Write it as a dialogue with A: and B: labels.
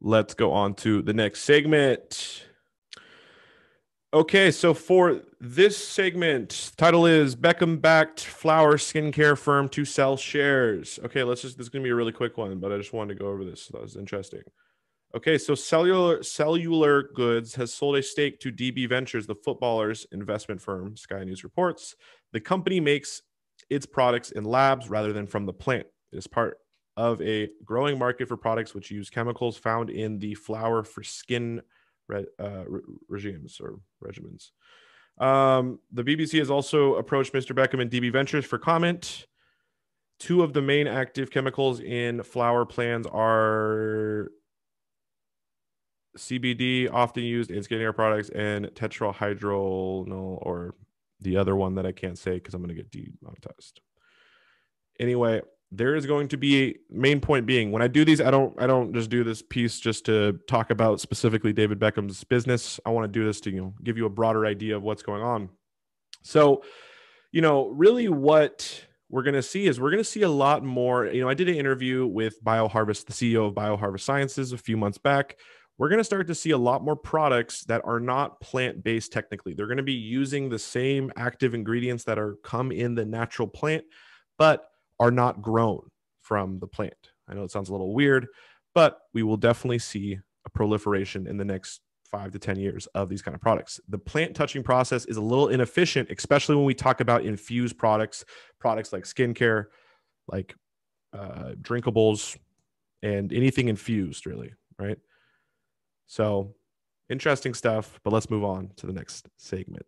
A: Let's go on to the next segment. Okay, so for this segment, title is Beckham backed flower skincare firm to sell shares. Okay, let's just this is gonna be a really quick one, but I just wanted to go over this. That was interesting. Okay, so cellular cellular goods has sold a stake to DB Ventures, the footballers investment firm. Sky News reports the company makes its products in labs rather than from the plant. It is part of a growing market for products which use chemicals found in the flower for skin re- uh, re- regimes or regimens. Um, the BBC has also approached Mr. Beckham and DB Ventures for comment. Two of the main active chemicals in flower plants are CBD, often used in skincare products, and tetrahydrocannabinol, or the other one that I can't say because I'm going to get demonetized. Anyway, there is going to be a main point being when I do these, I don't I don't just do this piece just to talk about specifically David Beckham's business. I want to do this to you know give you a broader idea of what's going on. So, you know, really what we're going to see is we're going to see a lot more. You know, I did an interview with BioHarvest, the CEO of BioHarvest Sciences, a few months back. We're going to start to see a lot more products that are not plant based technically. They're going to be using the same active ingredients that are come in the natural plant, but are not grown from the plant. I know it sounds a little weird, but we will definitely see a proliferation in the next five to 10 years of these kind of products. The plant touching process is a little inefficient, especially when we talk about infused products, products like skincare, like uh, drinkables, and anything infused, really, right? So interesting stuff, but let's move on to the next segment.